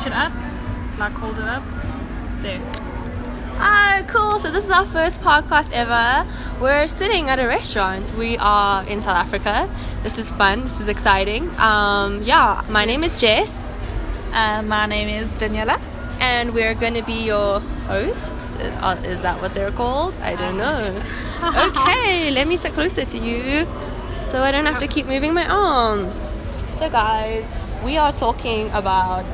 push it up, like hold it up. There. Ah, cool. So this is our first podcast ever. We're sitting at a restaurant. We are in South Africa. This is fun. This is exciting. Um, yeah, my name is Jess, Uh, my name is Daniela. and we're going to be your hosts. Uh, Is that what they're called? I don't know. okay, let me sit closer to you so I don't have to keep moving my arm. So, guys, we are talking about.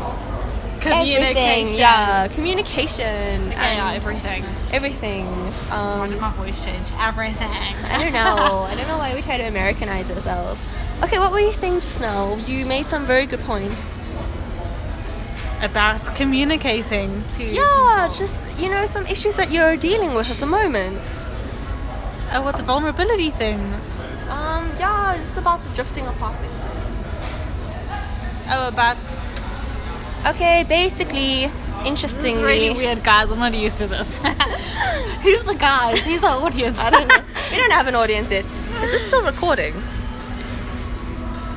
Communication. Yeah, communication. Okay, yeah, and everything. everything. Why Um, did my voice change? Everything. I don't know. I don't know why we try to Americanize ourselves. Okay, what were you saying just now? You made some very good points. About communicating to. Yeah, just you know some issues that you're dealing with at the moment. Oh, what the vulnerability thing? Um, yeah, just about the drifting apart thing. Oh, about. Okay, basically, This is interestingly, really weird, guys. I'm not used to this. Who's the guys? Who's the audience? I don't know. we don't have an audience yet. Is this still recording?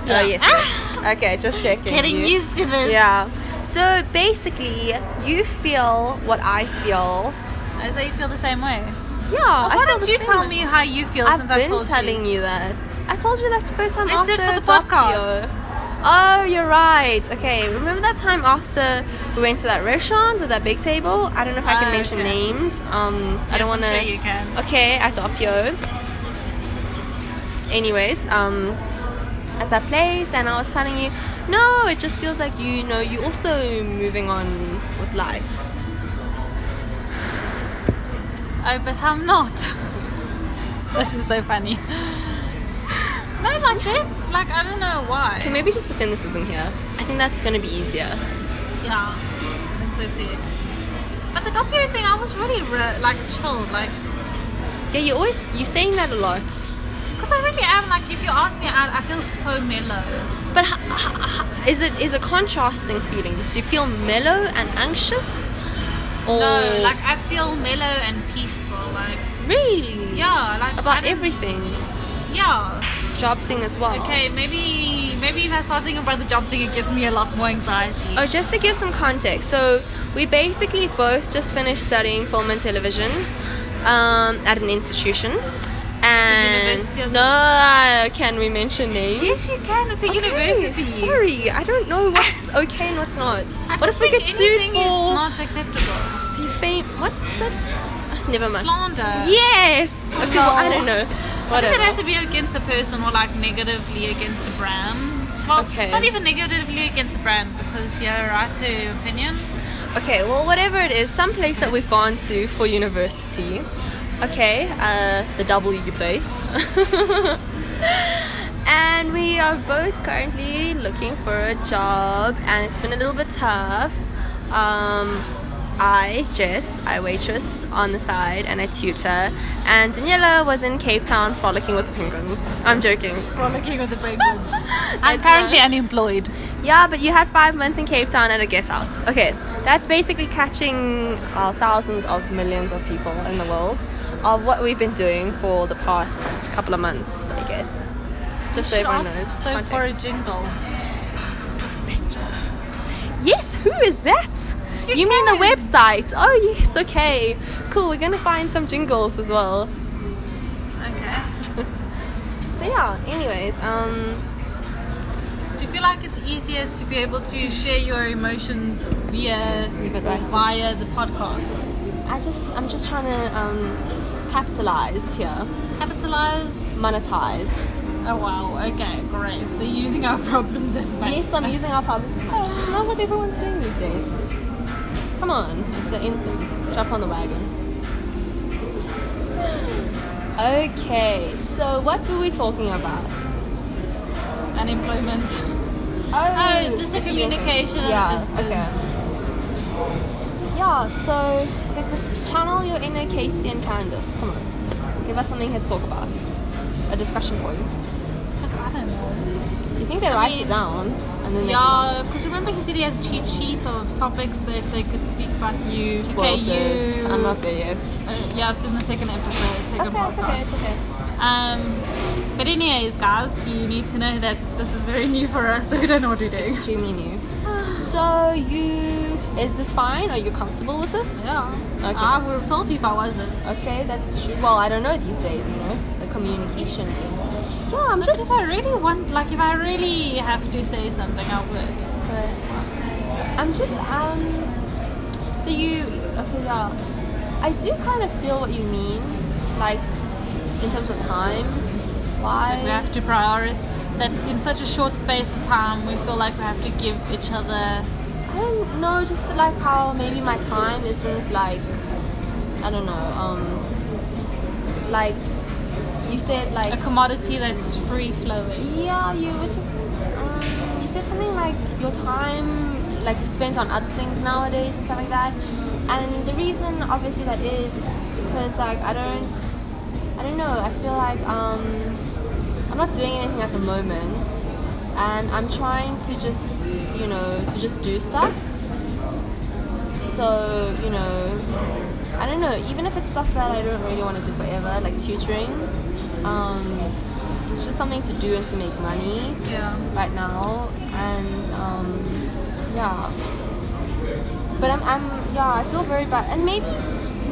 Yeah. Oh yes. yes. Ah! Okay, just checking. Getting You- used to this. Yeah. So basically, you feel what I feel. I So you feel the same way? Yeah. I why don't you tell way. me how you feel I've since I've been telling you? you. that. I told you that the first time Let's do after it for the Tokyo. Oh, you're right. Okay, remember that time after we went to that restaurant with that big table? I don't know if I can Oh, mention okay. names. Um, I don't want to. Sure you can. Okay, at Doppio. Anyways, um, at that place, and I was telling you, no, it just feels like you know you're also moving on with life. Oh, but I'm not. this is so funny. No, like that. Like I don't know why. Okay, maybe just pretend this isn't here. I think that's gonna be easier. Yeah, I think so too. But the Doppio thing, I was really re- like chilled. like Yeah, you always you're saying that a lot. because I really am. Like if you ask me out, I feel so mellow. But h- h- h- is it is it contrasting feelings? Do you feel mellow and anxious? Or No, like I feel mellow and peaceful. Like really? yeah, like About everything, Yeah. Job thing as well. Okay, maybe maybe if I start thinking about the job thing, it gives me a lot more anxiety. Oh, just to give some context, so we basically both just finished studying film and television um, at an institution. And University of- no, can we mention names? Yes, you can. It's a Okay, university. Sorry, I don't know what's okay and what's not. I what if we get sued anything for is not acceptable. see fame? What? Never mind. Slander. Yes. Okay. Well, I don't know. I think it has to be against a person or like negatively against a brand. Well, Okay. not even negatively against a brand because you have a right to your opinion. Okay, well, whatever it is, some place that we've gone to for university. Okay, uh, the W place. and we are both currently looking for a job, and it's been a little bit tough. Um, I, Jess, I waitress on the side and I tutor, and Daniela was in Cape Town frolicking with the penguins. I'm joking. Frolicking with the penguins. I'm currently unemployed. Yeah, but you had five months in Cape Town at a guest house. Okay, that's basically catching uh, thousands of millions of people in the world of what we've been doing for the past couple of months, I guess. Just so everyone knows. so for a jingle. Yes, who is that? Your you mean the website? Oh, yes, okay. Cool, we're gonna find some jingles as well. Okay. So, yeah, anyways, um, Do you feel like it's easier to be able to share your emotions via Leave it right. via the podcast? I just, I'm just trying to um, capitalize here, Capitalize. monetize. Oh wow. Okay, great. So you're using our problems as money. Yes, I'm using our public. Isn't that what everyone's doing these days? Come on, it's the in. Jump on the wagon. Okay, so what were we talking about? Unemployment. Oh, Oh, just the communication and Yeah, distance. Yeah, so channel your inner Casey and Candace. Come on, give us something to talk about. A discussion point. I don't know. Do you think they I write mean, it down and then they Yeah, because remember he said he has a cheat sheet of topics that they could speak about you. spoiled okay, you. I'm not there yet. Uh, yeah, it's in the second episode, second Okay, it's podcast. okay, it's okay. Um, but anyways, guys, you need to know that this is very new for us, so we don't know what we're doing. Extremely new. So you Is this fine? Are you comfortable with this? Yeah. Okay. I would have told you if I wasn't. Okay, that's true. Well, I don't know these days, you know, the communication thing. Yeah, I'm just. if I really want, like, if I really have to say something, I would. But I'm just um. So you okay? Yeah, I do kind of feel what you mean, like in terms of time. Why? We have to prioritize that in such a short space of time. We feel like we have to give each other. I don't know, just like how maybe my time isn't like I don't know, um like you said like a commodity that's free flowing. yeah, you was just um, you said something like your time like is spent on other things nowadays and stuff like that. And the reason obviously that is, is because like I don't I don't know, I feel like um I'm not doing anything at the moment and I'm trying to just you know to just do stuff. So, you know, I don't know, even if it's stuff that I don't really want to do forever, like tutoring, um, it's just something to do and to make money Yeah. right now. And um, yeah, but I'm, I'm, yeah, I feel very bad. And maybe,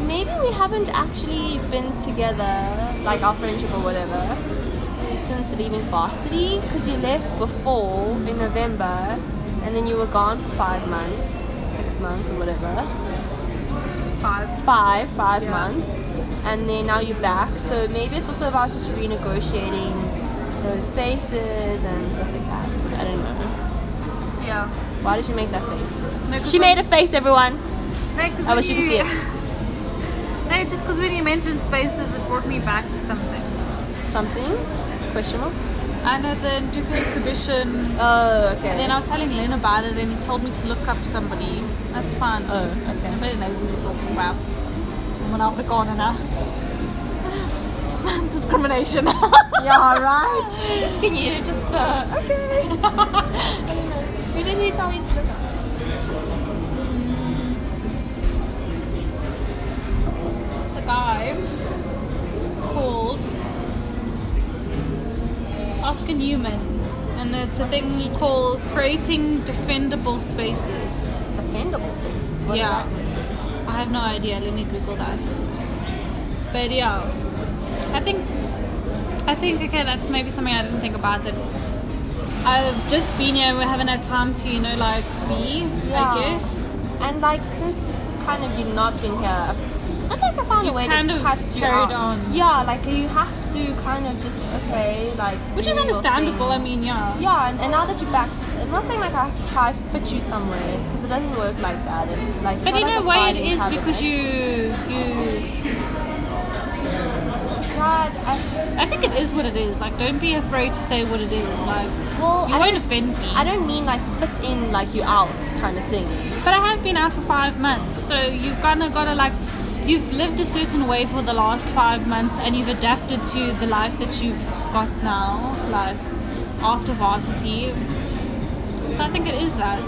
maybe we haven't actually been together, like our friendship or whatever, since leaving varsity, because you left before in November, and then you were gone for five months, six months or whatever Five. five, five Yeah. months, and then now you're back. So maybe it's also about just renegotiating those spaces and stuff like that. I don't know. Yeah. Why did you make that face? No, She made a face, everyone. No, I wish you could see it. No, just because when you mentioned spaces, it brought me back to something. Something? Question mark? I know the Nduku exhibition. Oh, okay. And then I was telling Len about it, and he told me to look up somebody. That's fun. Oh, okay. Nobody knows who we're talking about. I'm an Afrikaner now. Discrimination. yeah, right. Just can you just uh, okay? Who did he tell you to look up? it's a guy called Oscar Newman, and it's a thing called creating defendable spaces. Defendable spaces. What is yeah, that? I have no idea. Let me Google that. But yeah, I think I think okay, that's maybe something I didn't think about. That I've just been here. We haven't had time to, you know, like be. Yeah. I guess. And like since kind of you've not been here, I've- I think I found You've a way kind to of cut you carried out. on. Yeah, like you have to kind of just okay, like Which is understandable. I mean, yeah. Yeah, and, and now that you're back, I'm not saying like I have to try fit you somewhere because it doesn't work like that. And, like, But in like a way, it is because you you. God, I, I think it is what it is. Like, don't be afraid to say what it is. Like, well, you I won't offend me. I don't mean like fit in like you out kind of thing. But I have been out for five months, so you kind of gotta like. You've lived a certain way for the last five months, and you've adapted to the life that you've got now, like after varsity. So I think it is that.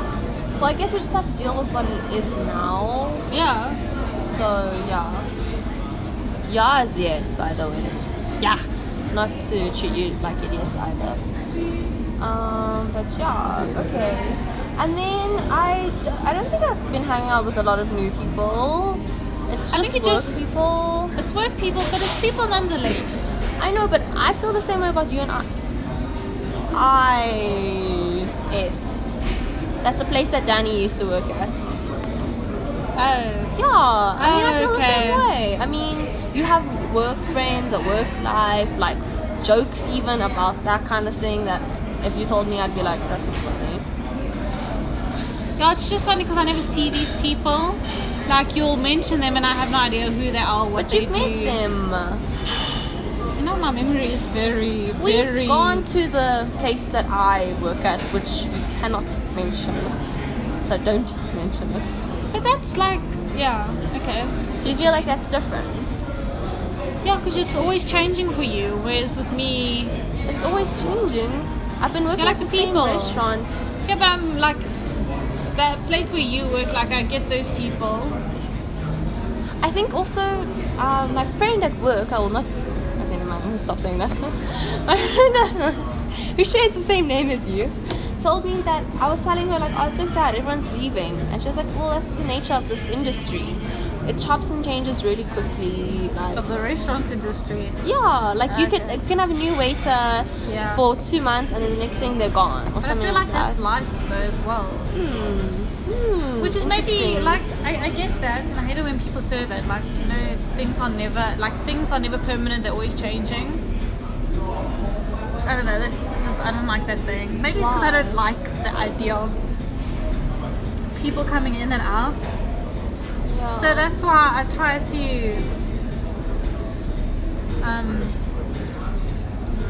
Well, I guess we just have to deal with what it is now. Yeah. So yeah, yeah is yes, by the way. Yeah. not to treat you like idiots either. Um, but yeah, okay. And then I, I don't think I've been hanging out with a lot of new people. It's just work just- people. It's work people, but it's people nonetheless. I know, but I feel the same way about you and I. I S. That's a place that Danny used to work at. Oh. Yeah, I mean, I feel the same way. I mean, you have work friends, a work life, like jokes even about that kind of thing. That if you told me, I'd be like, that's not funny. Yeah, it's just funny because I never see these people. Like you'll mention them, and I have no idea who they are, what But they you've do. met them. You know, my memory is very, We've very. gone to the place that I work at, which cannot mention. So don't mention it. But that's like, yeah, okay. Do you feel like that's different? Yeah, because it's always changing for you. Whereas with me, It's always changing. I've been working Yeah, at like the, the same people. restaurant. yeah, but I'm like, that place where you work, like I get those people. I think also um, my friend at work. I will not. Okay, never mind. I'm gonna stop saying that. my friend at work, who shares the same name as you. Told me that I was telling her like, "Oh, it's so sad. Everyone's leaving," and she was like, "Well, that's the nature of this industry. It chops and changes really quickly. Like, Of the restaurant industry. yeah, like you can Okay. you can have a new waiter Yeah. for two months, and then the next thing they're gone, or But I something feel like that's that. life though as well. Hmm. Hmm. Which is maybe like I, I get that and I hate it when people say that like you know things are never like things are never permanent they're always changing. I don't know just I don't like that saying. Maybe because I don't like the idea of people coming in and out. Yeah. So that's why I try to um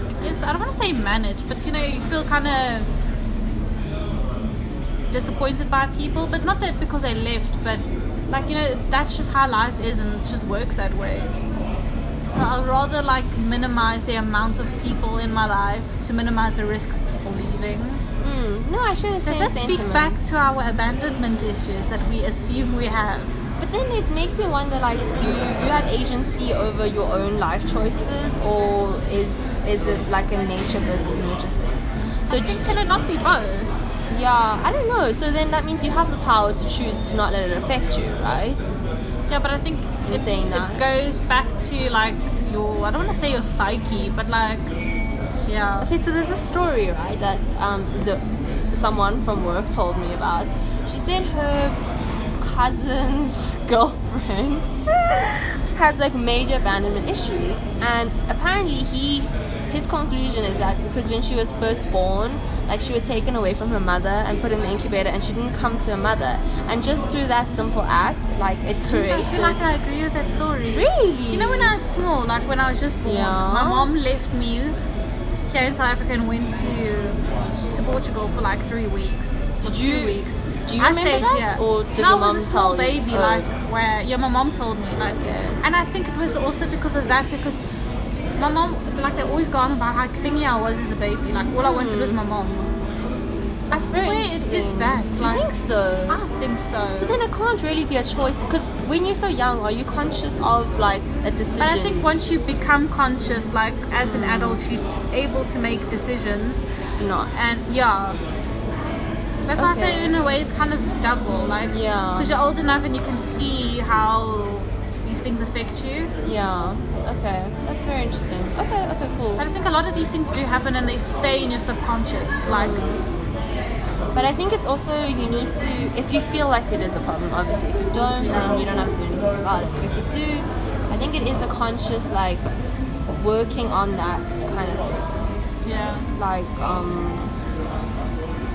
I guess I don't want to say manage, but you know, you feel kind of disappointed by people, but not that because they left, but like you know, that's just how life is and it just works that way. So I'd rather like minimize the amount of people in my life to minimize the risk of people leaving. Hmm. No, I share the Does same that speak back to our abandonment issues that we assume we have? But then it makes me wonder, like, do you have agency over your own life choices, or is is it like a nature versus nurture thing? So think can it not be both? yeah, I don't know. So then that means you have the power to choose to not let it affect you, right? Yeah, but I think it, it goes back to like your I don't want to say your psyche, but like yeah. Okay, so there's a story, right, that um, someone from work told me about. She said her cousin's girlfriend has like major abandonment issues, and apparently he, his conclusion is that because when she was first born, like she was taken away from her mother and put in the incubator, and she didn't come to her mother, and just through that simple act, like it created. I feel like I agree with that story. Really? You know when I was small, like when I was just born, Yeah. my mom left me here in South Africa and went to to Portugal for like three weeks. Did or you- two weeks? do you I remember stayed that, here. or did no, your I was mom a small tell you? baby, Oh. like where yeah, my mom told me like, Okay. and I think it was also because of that because my mom like they always go on about how clingy I was as a baby. Like all I wanted was my mom. I swear it is that. Do you think so? I think so. So then it can't really be a choice because when you're so young, are you conscious of like a decision? But I think once you become conscious, like as an adult, you're able to make decisions. to not. And yeah, that's why I say in a way it's kind of double. Like Yeah. because you're old enough and you can see how these things affect you. yeah. Okay, that's very interesting. Okay. Okay. Cool. But I think a lot of these things do happen and they stay in your subconscious. Like But I think it's also you need to if you feel like it is a problem. Obviously, if you don't, then you don't have to do anything about it. But if you do, I think it is a conscious like working on that kind of thing. yeah, like um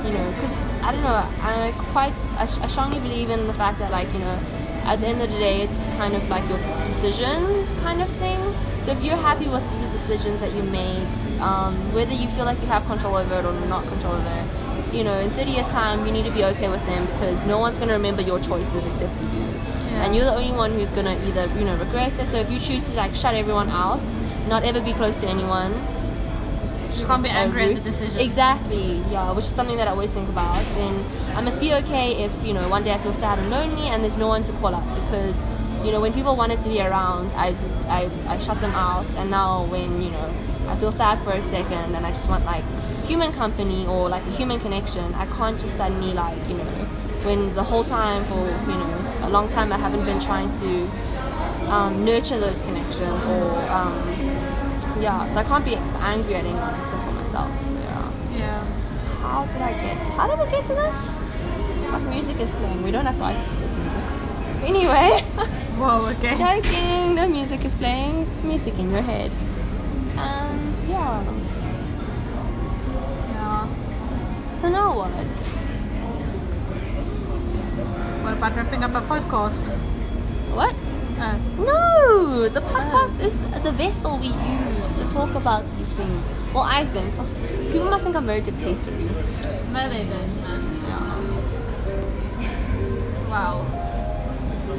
you know because i don't know i quite I, I strongly believe in the fact that like you know at the end of the day it's kind of like your decisions kind of thing. So if you're happy with these decisions that you made, um, whether you feel like you have control over it or not control over it you know in 30 years time you need to be okay with them because no one's going to remember your choices except for you. Yeah. and you're the only one who's going to either you know regret it. So if you choose to like shut everyone out not ever be close to anyone you can't be angry at the decision. Exactly, yeah, which is something that I always think about. Then I must be okay if, you know, one day I feel sad and lonely and there's no one to call up because, you know, when people wanted to be around, I, I, I shut them out. And now when, you know, I feel sad for a second and I just want like human company or like a human connection, I can't just suddenly like, you know, when the whole time for, you know, a long time I haven't been trying to um, nurture those connections or um, yeah so i can't be angry at anyone except for myself so yeah. Yeah. how did i get how did we get to this? What music is playing. We don't have rights to this music. Anyway. Whoa. Okay. joking. No music is playing. It's music in your head. Um yeah. Yeah. so now what? What about wrapping up a podcast? what? Uh, no! The podcast is the vessel we use to talk about these things well i think people must think i'm very dictatorial no, they don't. Man. yeah Wow.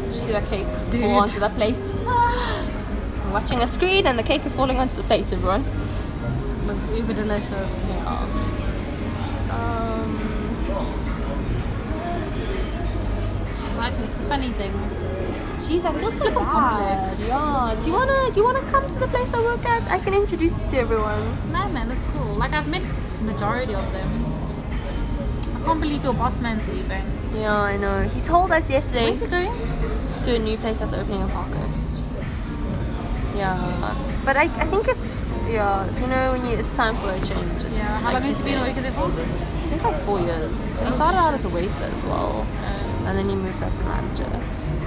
Did you see that cake Dude. fall onto the plate? I'm watching a screen and the cake is falling onto the plate, everyone. Looks uber delicious. Yeah. Um, Life looks a funny thing. Jeez, I feel so bad. complex. Yeah. Do you wanna do you wanna come to the place I work at? I can introduce you to everyone. No, man, that's cool. Like I've met majority of them. I can't believe your boss man's leaving. Yeah, I know. He told us yesterday Where's he going? to a new place that's opening in Parkhurst. Yeah, but I, I think it's yeah. You know when you it's time for a change. It's, Yeah. How like long you has he been working there for? I think like four years. He started out as a waiter as well, Uh, and then he moved up to manager.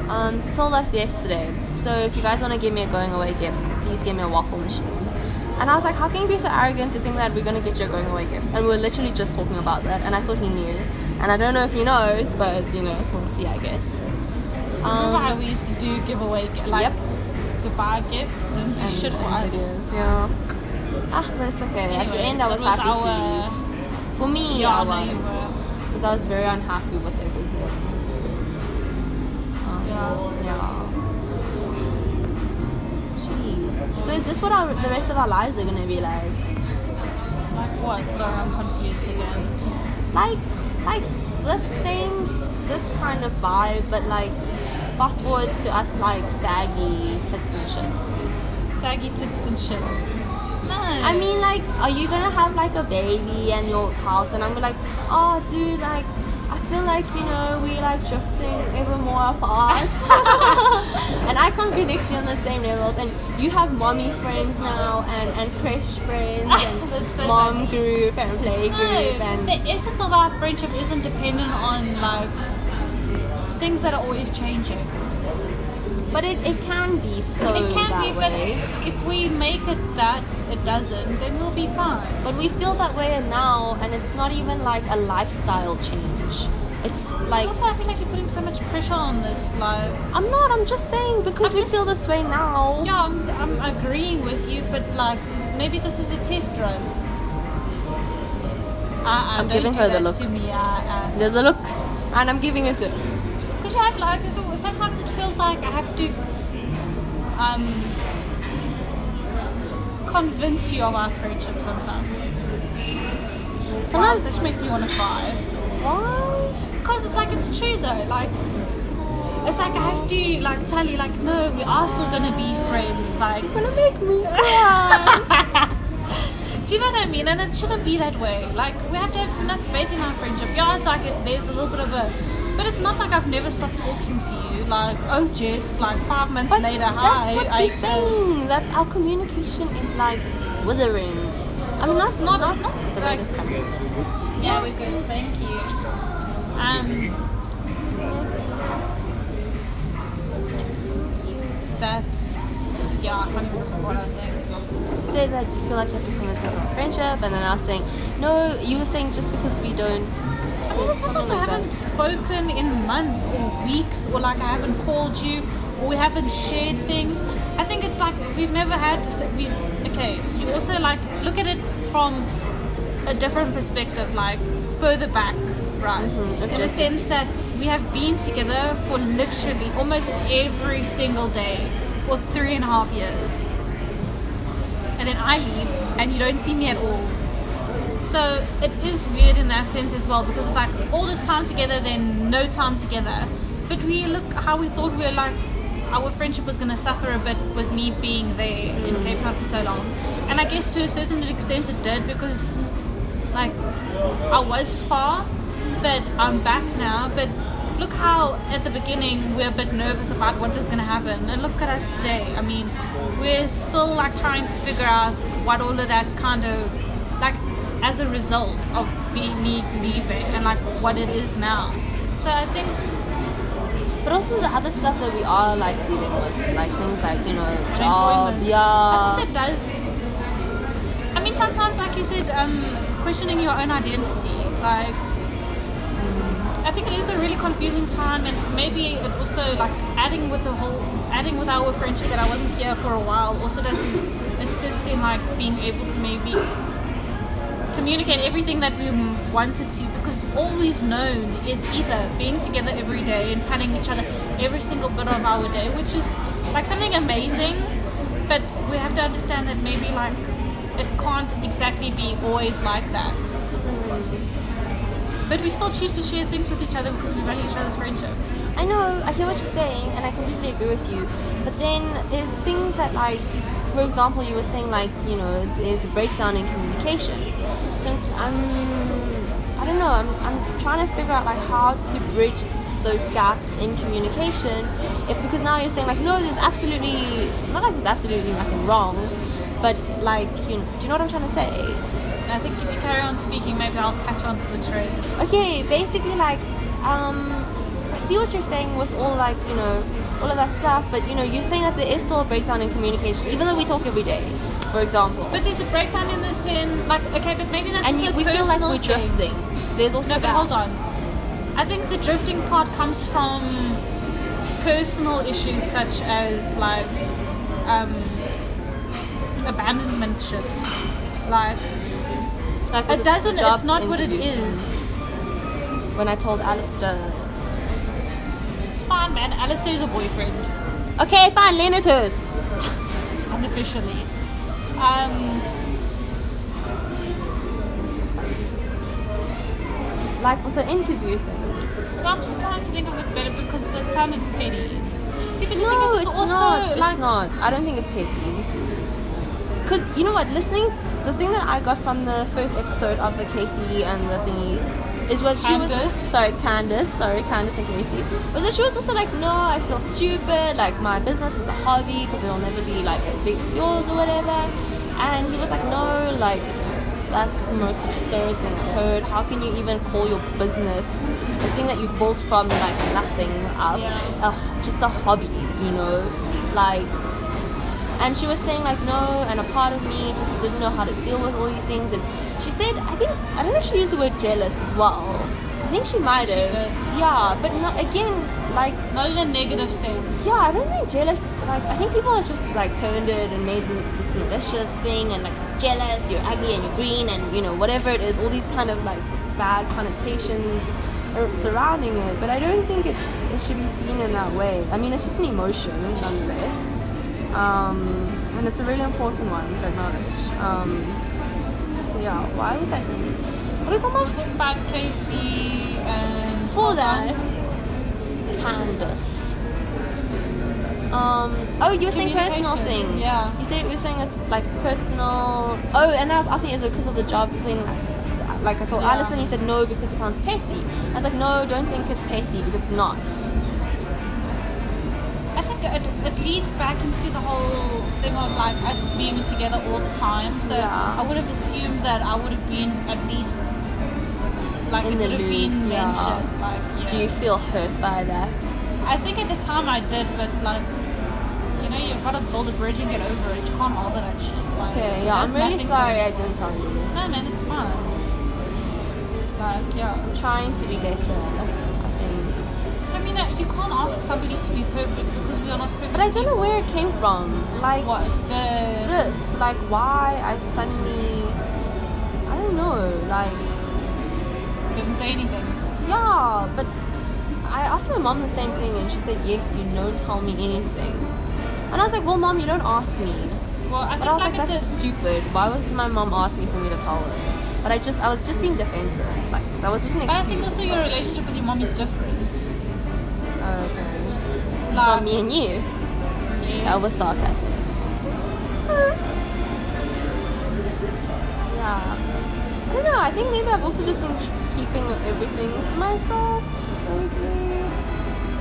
Um, he told us yesterday. So if you guys want to give me a going away gift, please give me a waffle machine. And I was like, how can you be so arrogant to think that we're gonna get you a going away gift? And we were literally just talking about that, and I thought he knew. And I don't know if he knows, but you know, we'll see, I guess. Remember how Um, we used to do giveaway, like Yep. goodbye gifts? Didn't do and- shit for us. videos, yeah. Ah, but it's okay. At the end, I was, was happy to leave. For me, Yeah, I was. Because I was very unhappy with everything. Jeez. So is this what our, the rest of our lives are going to be like? Like what? Sorry, I'm confused again. Like, like the same, this kind of vibe, but like fast forward to us like saggy tits and shit. Saggy tits and shit. No. I mean, like, are you gonna have like a baby and your house? And I'm like, oh, dude, like, I feel like you know we like drifting ever more apart, and I can't connect to you on the same levels. And you have mommy friends now, and and crush friends, and so mom funny. group and play no. group, and The essence of our friendship isn't dependent on like things that are always changing. but it, it can be so it can that be, but way. if we make it that it doesn't, then we'll be fine. But we feel that way now, and it's not even like a lifestyle change. It's like also, I feel like you're putting so much pressure on this. Like, I'm not. I'm just saying because I'm we just- feel this way now. yeah, I'm, I'm agreeing with you, but like, maybe this is a test run. Uh, I'm don't giving her the look. To me, uh, There's a look, and I'm giving it to. Because you have like sometimes it feels like I have to um convince you of our friendship sometimes. Sometimes it makes me want to cry. Why? Because it's like it's true though, like it's like I have to like tell you like no, we are still gonna be friends. Like You're gonna make me cry. Do you know what I mean? And it shouldn't be that way. Like we have to have enough faith in our friendship. Yeah, it's like it, there's a little bit of a, but it's not like I've never stopped talking to you. Like oh Jess, like five months but later, that's hi, what I we're exist. saying. That our communication is like withering. I mean, that's not- it's not the like- latest coming. Yeah, we're good. Thank you. Um, that's yeah. I can't remember what I was saying. You said that you feel like you have to convince us our friendship, and then I was saying, no, you were saying just because we don't. I mean, it's not like something we haven't spoken in months or weeks, or like I haven't called you, or we haven't shared things. I think it's like we've never had this. We okay. You also like look at it from a different perspective, like further back, right? Mhm, In the sense that we have been together for literally almost every single day for three and a half years, and then I leave, and you don't see me at all. So it is weird in that sense as well because it's like all this time together, then no time together. But we look how we thought we were like our friendship was gonna suffer a bit with me being there in mm. Cape Town for so long. And I guess to a certain extent it did because like I was far, but I'm back now. But look how at the beginning we're a bit nervous about what is gonna happen. And look at us today. I mean, we're still like trying to figure out what all of that kind of as a result of me, me leaving and like what it is now. So I think But also the other stuff that we are like dealing with, like things like you know, job, yeah. I think that does. I mean, sometimes, like you said, um, questioning your own identity. Like, I think it is a really confusing time, and maybe it also like adding with the whole adding with our friendship that I wasn't here for a while also doesn't assist in like being able to maybe communicate everything that we wanted to because all we've known is either being together every day and telling each other every single bit of our day, which is like something amazing, but we have to understand that maybe like it can't exactly be always like that. But we still choose to share things with each other because we value each other's friendship. I know, I hear what you're saying, and I completely agree with you. But then there's things that, like, for example, you were saying, like, you know, there's a breakdown in communication. So, um, I don't know. I'm, I'm trying to figure out like how to bridge those gaps in communication. If because now you're saying like no, there's absolutely not like there's absolutely nothing wrong, but like you know, do you know what I'm trying to say? I think if you carry on speaking, maybe I'll catch on to the train. Okay, basically like um, I see what you're saying with all like you know all of that stuff, but you know you're saying that there is still a breakdown in communication, even though we talk every day, for example. But there's a breakdown in this in like okay, but maybe that's and also we feel like we're thing. drifting. There's also No, but hold on. I think the drifting part comes from personal issues such as like um, abandonment shit. Like Like it doesn't. It's not what it is. When I told Alistair, It's fine, man. Alistair's a boyfriend, okay, fine, Lena's hers. unofficially. Um, Like with the interview thing. no, I'm just trying to think of it better because that sounded petty. See, but the No, thing is, it's, it's also not. like it's not. I don't think it's petty. Because you know what? Listening, the thing that I got from the first episode of the Casey and the thingy is what she was. Sorry, Candace. Sorry, Candace and Casey. Was that she was also like, no, I feel stupid. Like my business is a hobby because it'll never be like as big as yours or whatever. And he was like, no, like that's the most absurd thing I've heard. How can you even call your business the thing that you've built from like nothing up, Yeah. a, just a hobby? You know, like. And she was saying like no, and a part of me just didn't know how to deal with all these things. And she said, I think I don't know if she used the word jealous as well. I think she might She have. did. Yeah, but not again. Like not in a negative sense. yeah, I don't mean jealous. Like, I think people have just like turned it and made the- this malicious thing and like jealous. You're ugly and you're green and you know whatever it is. All these kind of like bad connotations surrounding it. But I don't think it's it should be seen in that way. I mean, it's just an emotion nonetheless, um, and it's a really important one to acknowledge. Um, yeah, why was I saying this? What is We're someone talking about Casey and Before that, Guy. Candace. Um. Oh, you were saying personal thing. yeah. You said you were saying it's like personal. Oh, and I was asking, is it because of the job thing? Like I told Yeah. Alison, he said no because it sounds petty. I was like, no, don't think it's petty because it's not. It, leads back into the whole thing of like us being together all the time. So Yeah. I would have assumed that I would have been at least like In it would have been yeah. mentioned. Like, yeah. Do you feel hurt by that? I think at the time I did, but like, you know, you've got to build a bridge and get over it. You can't harbor that shit. Like, Okay, yeah, I'm really sorry. I didn't tell you. No, man, it's fine. Like, yeah. I'm trying to be better. I think. I mean, you can't ask somebody to be perfect because we are not perfect. But I don't know where it came from. Like What the this, like why I suddenly I don't know, like didn't say anything. yeah, but I asked my mom the same thing and she said, Yes, you don't tell me anything. And I was like, Well mom, you don't ask me. Well, I But think I was like, like, that's a, stupid. Why was my mom ask me for me to tell her? But I just I was just being defensive. Like that was just an But I think also your relationship with your mom is different. From me and you. yes. That was sarcasm. Yeah. I don't know. I think maybe I've also just been keeping everything to myself. Lately.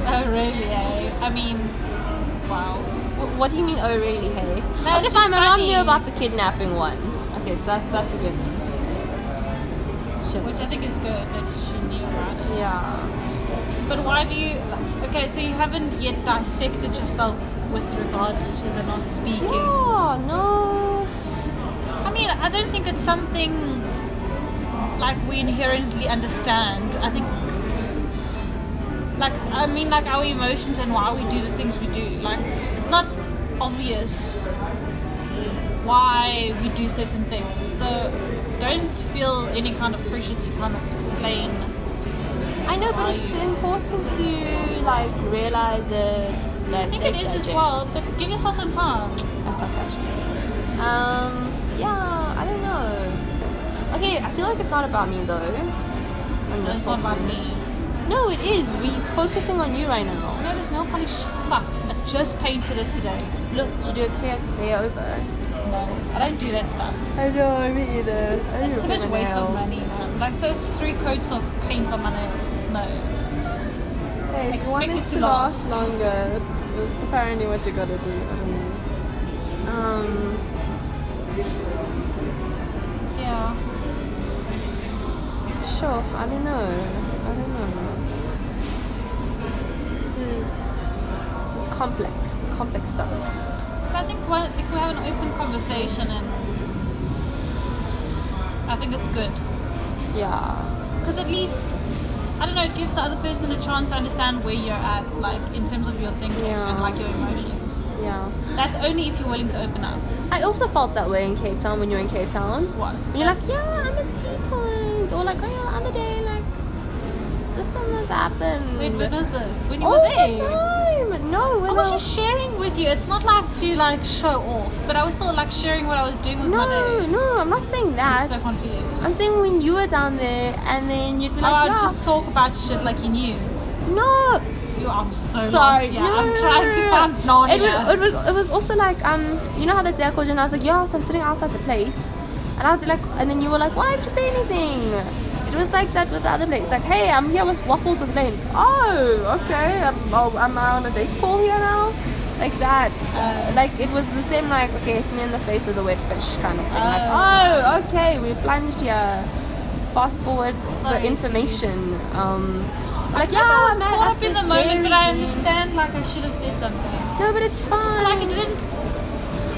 Oh really? Eh? I mean, wow. Wh- What do you mean? Oh, really? Hey. No, okay, fine. My mom knew about the kidnapping one. Okay, so that's that's a good one. Which I think is good that she knew about it. Yeah. But why do you? Okay, so you haven't yet dissected yourself with regards to the not speaking. Yeah. No. I mean, I don't think it's something like we inherently understand. I think, like, I mean, like our emotions and why we do the things we do. Like, it's not obvious why we do certain things. So don't feel any kind of pressure to kind of explain. I know, but it's important to like realize it. I think it is as well, but give yourself some time. That's not catch Um, yeah, I don't know. Okay, I feel like it's not about me though. And It's not about me. No, it is. We focusing on you right now. No, this nail polish sucks. I just painted it today. Look, did you do a clear clear over it? No, I don't do that stuff. I know, me either. It's too much waste of money, man. Like, so it's three coats of paint on my nails. No. Hey, Expect want it it to last last. longer, it's, apparently what you gotta do. Know. Um, Yeah. sure. I don't know. I don't know. This is this is complex, complex stuff. But I think when, if we have an open conversation and I think it's good. Yeah. Because at least, I don't know, it gives the other person a chance to understand where you're at, like in terms of your thinking Yeah. and like your emotions. Yeah. That's only if you're willing to open up. I also felt that way in Cape Town when you're in Cape Town. What? You're like, yeah, I'm at Sea Point. Or like, oh yeah, the other day, like, this and this happened. Wait, when was this? When you All were the there? time. No, when I was I- just sharing with you. It's not like to like show off, but I was still like sharing what I was doing with my No, no, I'm not saying that. I'm so confused. I'm saying when you were down there and then you'd be Oh, like, I'd yeah. just talk about shit like you knew. no, You, I'm so sorry. lost. Yeah, no, I'm trying to find no. It Narnia. was, it, was, it was also like, um, you know how the day I called you and I was like, yeah, so I'm sitting outside the place. And I'd be like, and then you were like, why didn't you say anything? It was like that with the other place. Like, hey, I'm here with Waffles with Lane. Oh, okay. I'm, oh, am I on a date call here now? Like that. Uh. like, it was the same, like, okay, hit me in the face with a wet fish kind of thing. Like, Oh. oh, okay, we plunged here. Fast forward So the information. Um, like, think I was man, caught up in the the moment, but I understand like I should have said something. No, but it's fine. Just like it didn't.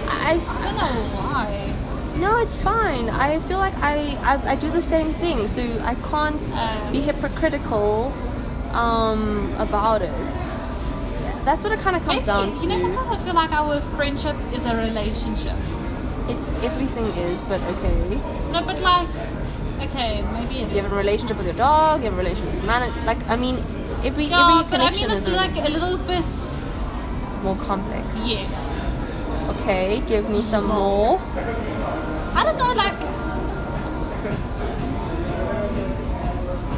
I, I don't know why. no, it's fine. I feel like I, I, I do the same thing, so I can't Uh. be hypocritical um, about it. That's what it kind of comes Maybe, down to. you know, sometimes I feel like our friendship is a relationship. it, everything is, but okay. No, but like, okay, maybe it is. You have a relationship with your dog. You have a relationship with man. Like I mean, every Yeah, every but I connection mean, it's is like a little bit. more complex. Yes. Okay, give me some more. I don't know, like.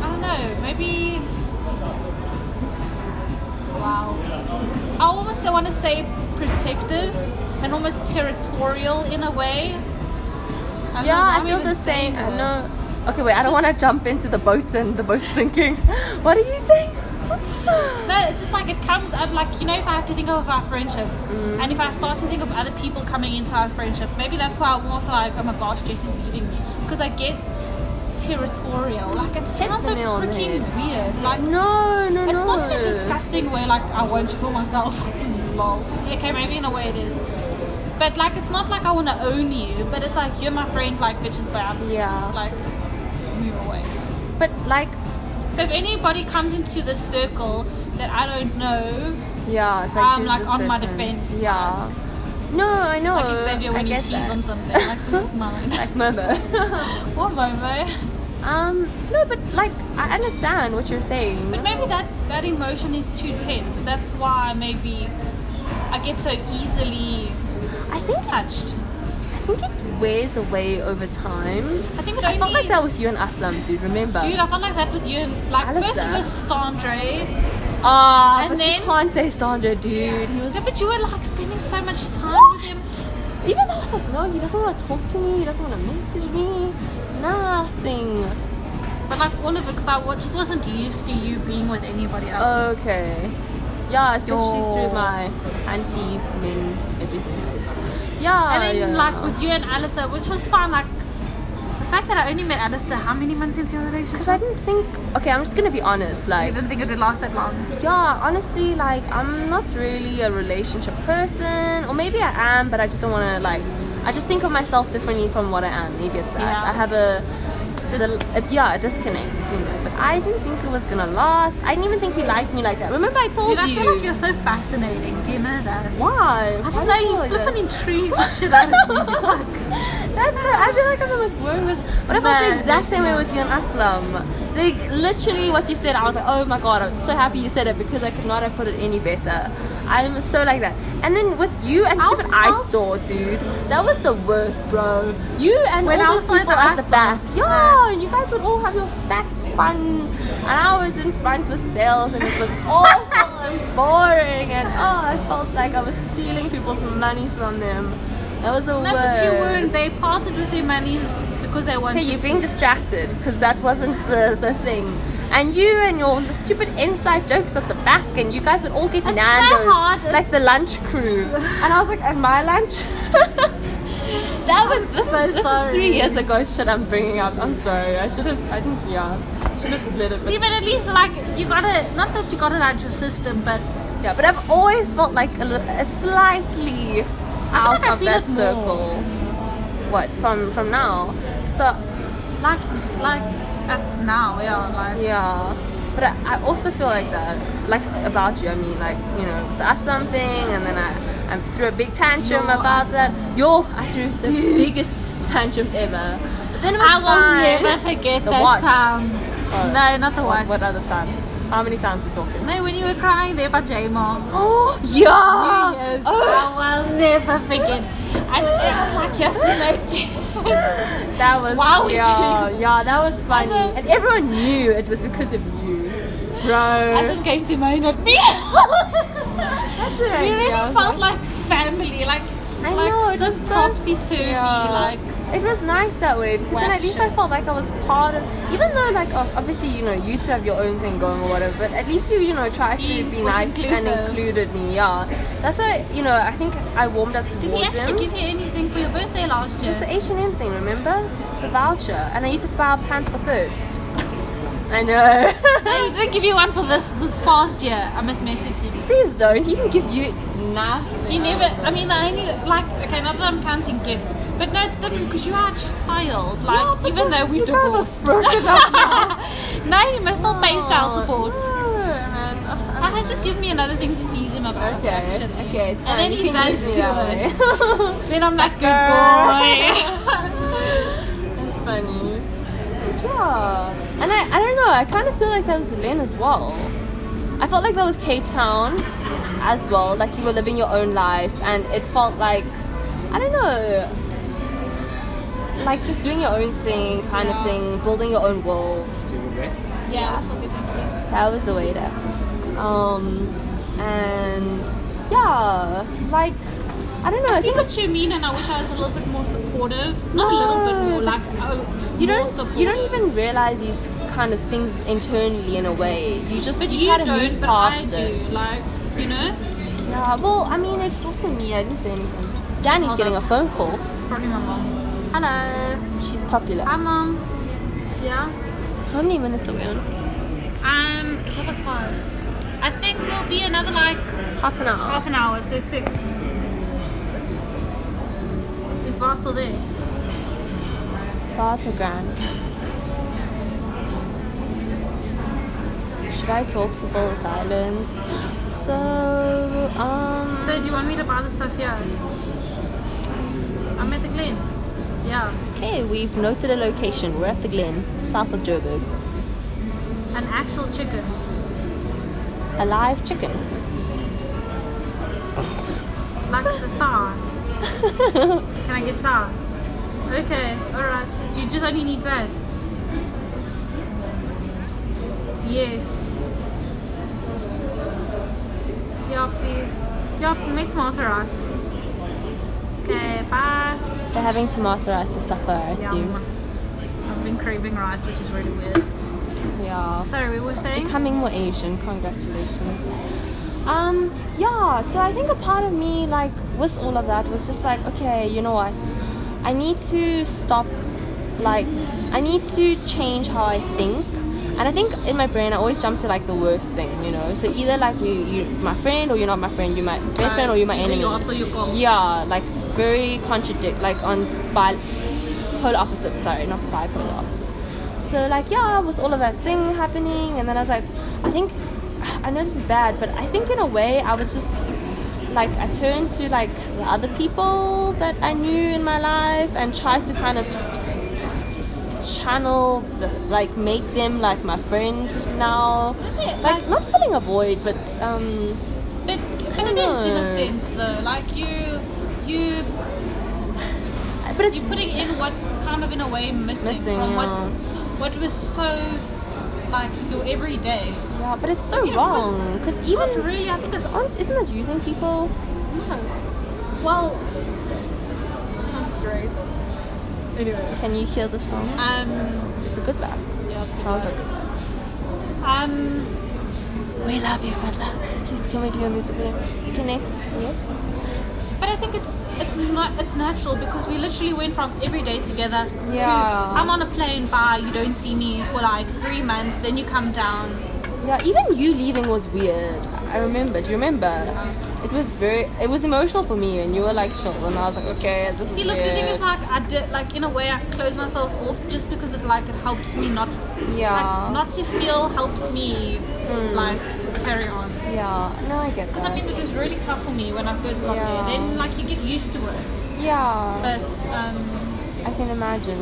I don't know, maybe. I almost I want to say protective and almost territorial in a way. I Yeah, I feel the same. I know. Okay, wait. I don't want to jump into the boat and the boat sinking. what are you saying? No, it's just like it comes up like you know if I have to think of our friendship Mm. and if I start to think of other people coming into our friendship, maybe that's why I'm also like, oh my gosh, Jesse's leaving me because I get territorial. Like it sounds so the nail on the freaking weird. Like No, no, no it's no. not in a disgusting way. Like I want you for myself. Lol. Okay, maybe in a way it is. But like it's not like I want to own you, but it's like you're my friend. Like bitch is bad. Yeah. Like move away. But like, So if anybody comes into the circle that I don't know, yeah, it's like I'm, like, on my defense, Yeah. No, I know. like Xavier I when he pees that. on something, like this is mine. like Momo. what Momo? Um, no, but like I understand what you're saying. But maybe that that emotion is too tense. That's why maybe I get so easily I think touched. I think it wears away over time. I think it only. I felt like that with you and Aslam, dude. Remember? Dude, I felt like that with you. And, like first it Alistair. was Standre. Ah, And but then- you can't say Sandra, dude. He was Yeah, but you were like spending so much time with him. even though I was like, no, he doesn't want to talk to me. He doesn't want to message me. Nothing. But like all of it, because I just wasn't used to you being with anybody else. Okay. Yeah, especially Yo. through my anti men everything. Yeah. And then yeah. like with you and Alistair, which was fun. Like the fact that I only met Alistair how many months into your relationship? Because I didn't think. Okay, I'm just gonna be honest. Like, didn't think it would last that long. yeah, honestly, like I'm not really a relationship person, or maybe I am, but I just don't want to like. I just think of myself differently from what I am. Maybe it's that. Yeah. I have a. The, yeah, a disconnect between them. But I didn't think it was gonna last. I didn't even think he liked me like that. Remember, I told Dude, I feel like you're so fascinating. Do you know that? Why? I Why don't know. You do flipping that? intrigue the shit out of me. Like, That's so, I feel like I'm the most boring person. But I felt the exact same way with you and Aslam. Like literally what you said, I was like, oh my god, I'm so happy you said it because I could not have put it any better. I'm so like that. And then with you and stupid eye store, dude, that was the worst, bro. You and When all I those people the at the store. back, yeah, Yeah. and you guys would all have your fat fun, and I was in front with sales, and it was awful and boring, and oh, I felt like I was stealing people's monies from them. That was the No, worst. but you weren't. They parted with their monies because they wanted Okay, you're being distracted because that wasn't the, the thing. And you and your stupid inside jokes at the back, and you guys would all get It's so Nando's, hard, like it's- the lunch crew. And I was like, and my lunch? that was this, so is, this is three years ago. Shit, I'm bringing up. I'm sorry. I should have. I didn't. Yeah, should have slid it. See, But, but at least like you got it. not that you got it out your system, but yeah, but I've always felt like a, a slightly out of that it more. circle. What from from now? So like like at now, yeah, like Yeah, but I, I also feel like that, like about you. I mean, like you know, that's something, and then I, I threw a big tantrum about that. Yo, I threw the biggest tantrums ever. But then I will fine. never forget The that watch. time. Oh, No, not the what, watch. what other time? How many times we talking? No, when you were crying there about J-Mom. Oh yeah. Yes, Oh, I will never forget. And it was like yesterday. that was Wow, yeah, yeah, that was funny, and everyone knew it was because of you, bro. Hasn't came to moan at me. That's what I we really yeah, I was felt like family, like I like know, it so- topsy turvy, Yeah. like it was nice that way because then at least I felt like I was part of even though like obviously you know you two have your own thing going or whatever but at least you you know try to He be nice and included me yeah. That's why you know I think I warmed up towards Did he actually him. give you anything for your birthday last year? it was the H&M thing remember? The voucher. And I used it to buy our pants for thirst I know no, he didn't give you one for this this past year. I must message him. please don't he didn't give you nothing He never. I mean, I only like. Okay, not that I'm counting gifts, but no, it's different because you are a child. Like, Yeah, even though we you guys are divorced. broken up now. no, he must still pay child Oh, support. no, man. And it just gives me another thing to tease him about. Okay, actually. okay, it's fine. And then You he does do it. Eh? Then I'm like, good boy. That's funny. Yeah. And I, I don't know, I kind of feel like that was Glen as well. I felt like that was Cape Town as well. Like you were living your own life and it felt like, I don't know, like just doing your own thing kind of thing, building your own world. yeah, that's okay, thank you. That was the way to. Um, and yeah, like, I don't know. I I see think what you mean, and I wish I was a little bit more supportive. Not a little bit more, like oh, you don't you don't even realize these kind of things internally in a way. You just you, you, try to move past it. Like, you know, Yeah, well, I mean, it's also me. I didn't say anything. Danny's getting up. a phone call. it's probably my mom. Hello, She's popular. hi mom. Yeah. How many minutes are we on? Um, it's almost five. I think we'll be another like Half an hour. half an hour, so six. Is Var still there? Bars are grand. Should I talk to fill the silence? So, um. So do you want me to buy the stuff here? I'm at the Glen. Yeah. Okay, we've noted a location. We're at the Glen, south of Joburg. An actual chicken. A live chicken. Like the thigh. Can I get thigh? Okay, alright. Do you just only need that? Yes. Yeah, please. Yeah, make tomato rice. Okay, bye. They're having tomato rice for supper, I assume. Yum. I've been craving rice, which is really weird. Yeah. Sorry, we were saying? Becoming more Asian, congratulations. Um, yeah, so I think a part of me, like, with all of that was just like, okay, you know what? I need to stop, like, I need to change how I think. And I think in my brain, I always jump to like the worst thing, you know. So either like you, you my friend, or you're not my friend. You're my best friend, or you're my enemy. you're. Yeah, like very contradict, like on bi- polar opposites. Sorry, not bipolar opposites. So like yeah, with all of that thing happening, and then I was like, I think I know this is bad, but I think in a way I was just like I turned to like the other people that I knew in my life and tried to kind of just channel the, like make them like my friend now. Yeah, like like- not filling a void but um But, but it is in a sense though. Like you, you, but it's you're putting in what's kind of in a way missing, Missing, from what what was so like your everyday. yeah but it's so 'cause- wrong because even really, I think it's aren't isn't that using people no. Well, sounds great. Anyway, can you hear the song um, it's a good luck yeah, it's sounds good. like um. we love you good luck please can we do a music video okay next yes But I think it's it's not it's natural because we literally went from every day together Yeah. to I'm on a plane by you don't see me for like three months, then you come down. Yeah, even you leaving was weird. I remember. Do you remember? It was very. It was emotional for me, and you were like chill, and I was like, okay, this See, is look, the thing is like I did like in a way I close myself off just because it like it helps me not Yeah. like, not to feel helps me hmm. like carry on. yeah, no, I get Because I mean it was really tough for me when I first got Yeah. there. Then like you get used to it, yeah, but um, I can imagine.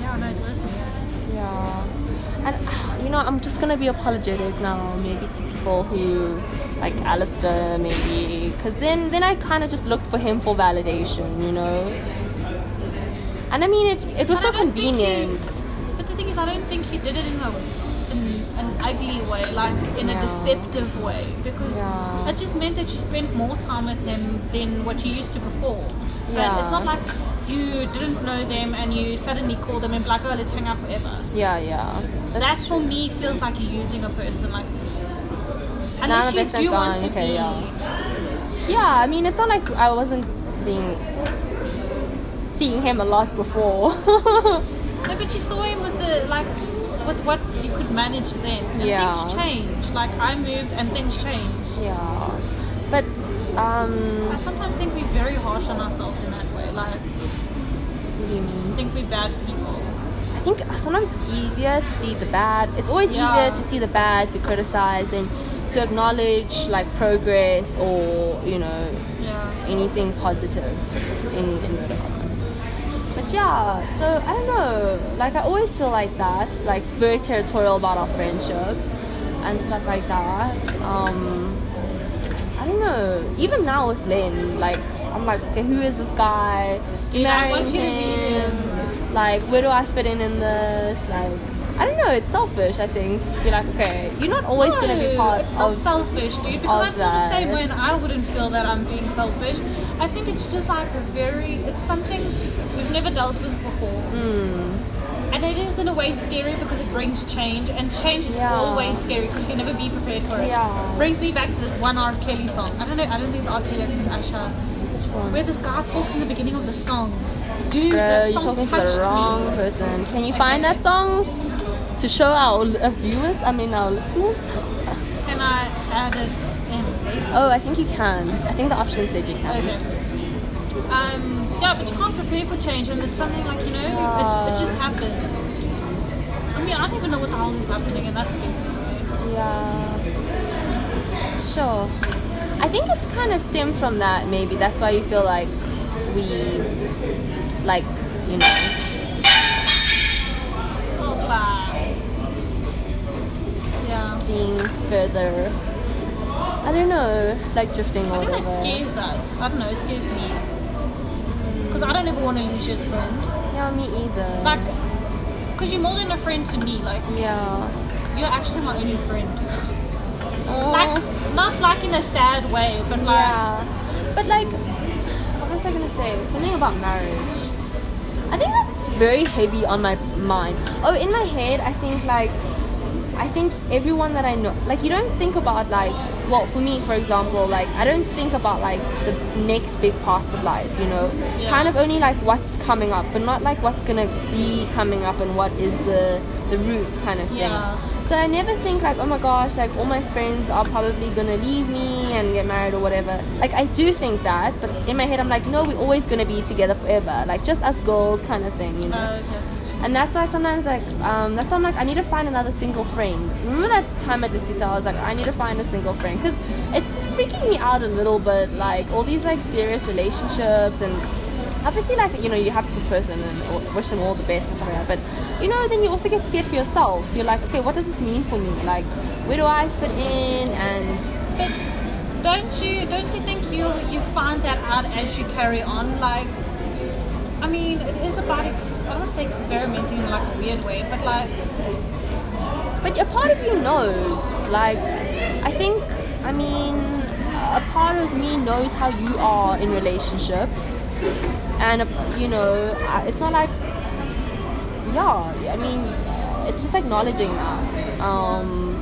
yeah, no, it was weird. Yeah, and you know, I'm just gonna be apologetic now, maybe to people who like Alistair, maybe, because then then I kind of just looked for him for validation, you know. And I mean, it it was But so you- convenient. But the thing is, I don't think you did it in a an ugly way, like in a Yeah. deceptive way, because Yeah. it just meant that you spent more time with him than what you used to before. But Yeah. it's not like you didn't know them and you suddenly call them and be like, oh, let's hang out forever. Yeah, yeah. that for me feels like you're using a person, like. Unless you do want to okay, be, yeah. Yeah, I mean, it's not like I wasn't being seeing him a lot before. No, but you saw him with the like with what you could manage then. And Yeah. things change. Like I moved and things change. yeah, but um, I sometimes think we're very harsh on ourselves in that way. Like what do you mean? think we're bad people. I think sometimes it's easier to see the bad. It's always Yeah. easier to see the bad, to criticize, than to acknowledge like progress or you know Yeah. anything positive in in. But yeah, so I don't know. Like I always feel like that, like very territorial about our friendship and stuff like that. Um, I don't know. Even now with Lynn, like I'm like, okay, who is this guy? Dude, I Marrying want you to meet him. Like, where do I fit in in this? Like, I don't know. It's selfish. I think to be like, okay, you're not always gonna be No, part it's not of. selfish, dude. Because I feel the same way, and I wouldn't feel that I'm being selfish. I think it's just like a very, it's something we've never dealt with before, Hmm. and it is in a way scary because it brings change, and change is Yeah. always scary because you can never be prepared for it. Yeah. Brings me back to this one R. Kelly song. I don't know. I don't think it's R. Kelly. I think it's Asha. Which one? Where this guy talks in the beginning of the song. Dude, Bro, you're talking to the wrong me. person. Can you find that song to show our uh, viewers? I mean, our listeners. Can I add it in? Oh, I think you can. I think the option said you can. Okay. Um, yeah, but you can't prepare for change, and it's something like you know, it, it just happens. I mean, I don't even know what the hell is happening, and that scares me away. Yeah. Sure. I think it's kind of stems from that. Maybe that's why you feel like we, like, you know. Oh. Yeah. being further I don't know, like drifting or I think whatever. that scares us. I don't know, it scares me. Because I don't ever want to lose you as a friend. Yeah, me either. Like, because you're more than a friend to me. Like, yeah. you're actually my only friend. Oh, Like, not like in a sad way, but like, yeah. But like, what was I gonna say? Something about marriage. I think that's very heavy on my mind. Oh, in my head, I think like, I think everyone that I know, like, you don't think about like, well, for me, for example, like, I don't think about like the next big parts of life. You know, Yeah. kind of only like what's coming up, but not like what's gonna be coming up and what is the the roots kind of thing. Yeah. So I never think like, oh my gosh, like all my friends are probably gonna leave me and get married or whatever. Like I do think that, but in my head I'm like, no, we're always gonna be together forever. Like just us girls kind of thing, you know. oh, okay, And that's why sometimes like um, that's why I'm like I need to find another single friend. Remember that time at Lisita, I was like I need to find a single friend because it's just freaking me out a little bit. Like all these like serious relationships and obviously like you know you have the person and wish them all the best and stuff like that. But you know then you also get scared for yourself. You're like okay what does this mean for me? Like where do I fit in and But don't you don't you think you you find that out as you carry on? Like, I mean, it is about ex- I don't say experimenting in like a weird way, but like, But a part of you knows. Like, I think, I mean, a part of me knows how you are in relationships. And, uh, you know, it's not like, yeah, I mean, it's just acknowledging that. Um,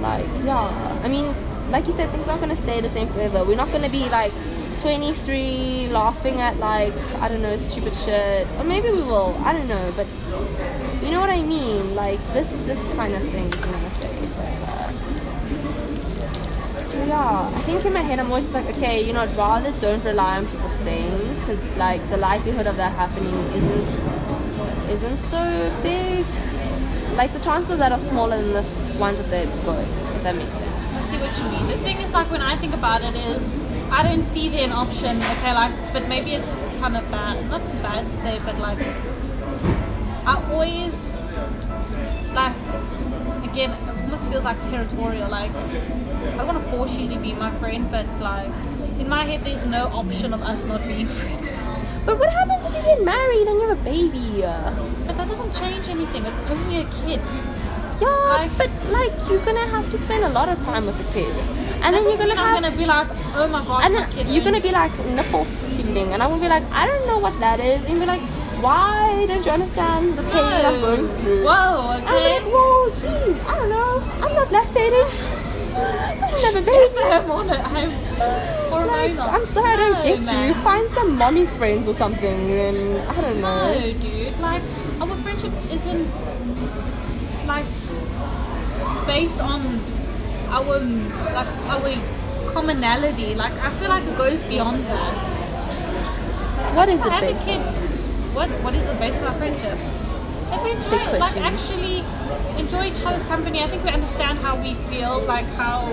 like, yeah, I mean, like you said, things aren't going to stay the same forever. We're not going to be like 23 laughing at like, I don't know, stupid shit. Or maybe we will, I don't know, but you know what I mean? Like this this kind of thing is gonna forever. So yeah, I think in my head I'm always like, okay, you know, I'd rather don't rely on people staying because like the likelihood of that happening isn't isn't so big. Like the chances of that are smaller than the ones that they're good, if that makes sense. I see what you mean. The thing is, like, when I think about it, is I don't see the an option. Okay, like, but maybe it's kind of bad. Not bad to say, but like, I always like. Again, it almost feels like territorial. Like, I don't want to force you to be my friend, but like, in my head, there's no option of us not being friends. But what happens if you get married and you have a baby? But that doesn't change anything. It's only a kid. Yeah, Like- but like you're gonna have to spend a lot of time with the kid, and then you're gonna I'm have gonna be like, oh my gosh, and then you're gonna be like nipple feeding, and I'm gonna be like, I don't know what that is, and you'll be like, why don't you understand the pain that I'm going through? Whoa, I'm okay. like, whoa, jeez, I don't know, I'm not lactating. I don't have a Where's the hormone? I'm Like. I'm sorry I don't No, get man. you. Find some mommy friends or something, and I don't know. No, dude. Like, our friendship isn't like based on our like our commonality. Like, I feel like it goes beyond that. What is the have a kid, what what is the base of our friendship? That we enjoy, Big like, actually enjoy each other's company. I think we understand how we feel, like how.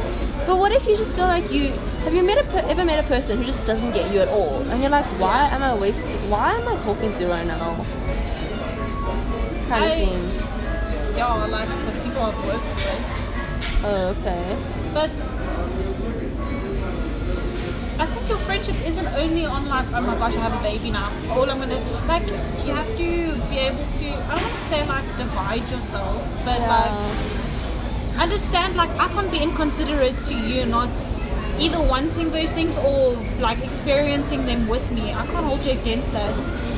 But what if you just feel like you have you met a per- ever met a person who just doesn't get you at all, and you're like, why am I wasting? Why am I talking to you right now? Kind of I- thing. Yeah, like with people I've worked with. Oh, okay. But I think your friendship isn't only on like, oh my gosh, I have a baby now. All I'm gonna like, you have to be able to. I don't want to say like divide yourself, but like understand like I can't be inconsiderate to you not either wanting those things or like experiencing them with me. I can't hold you against that.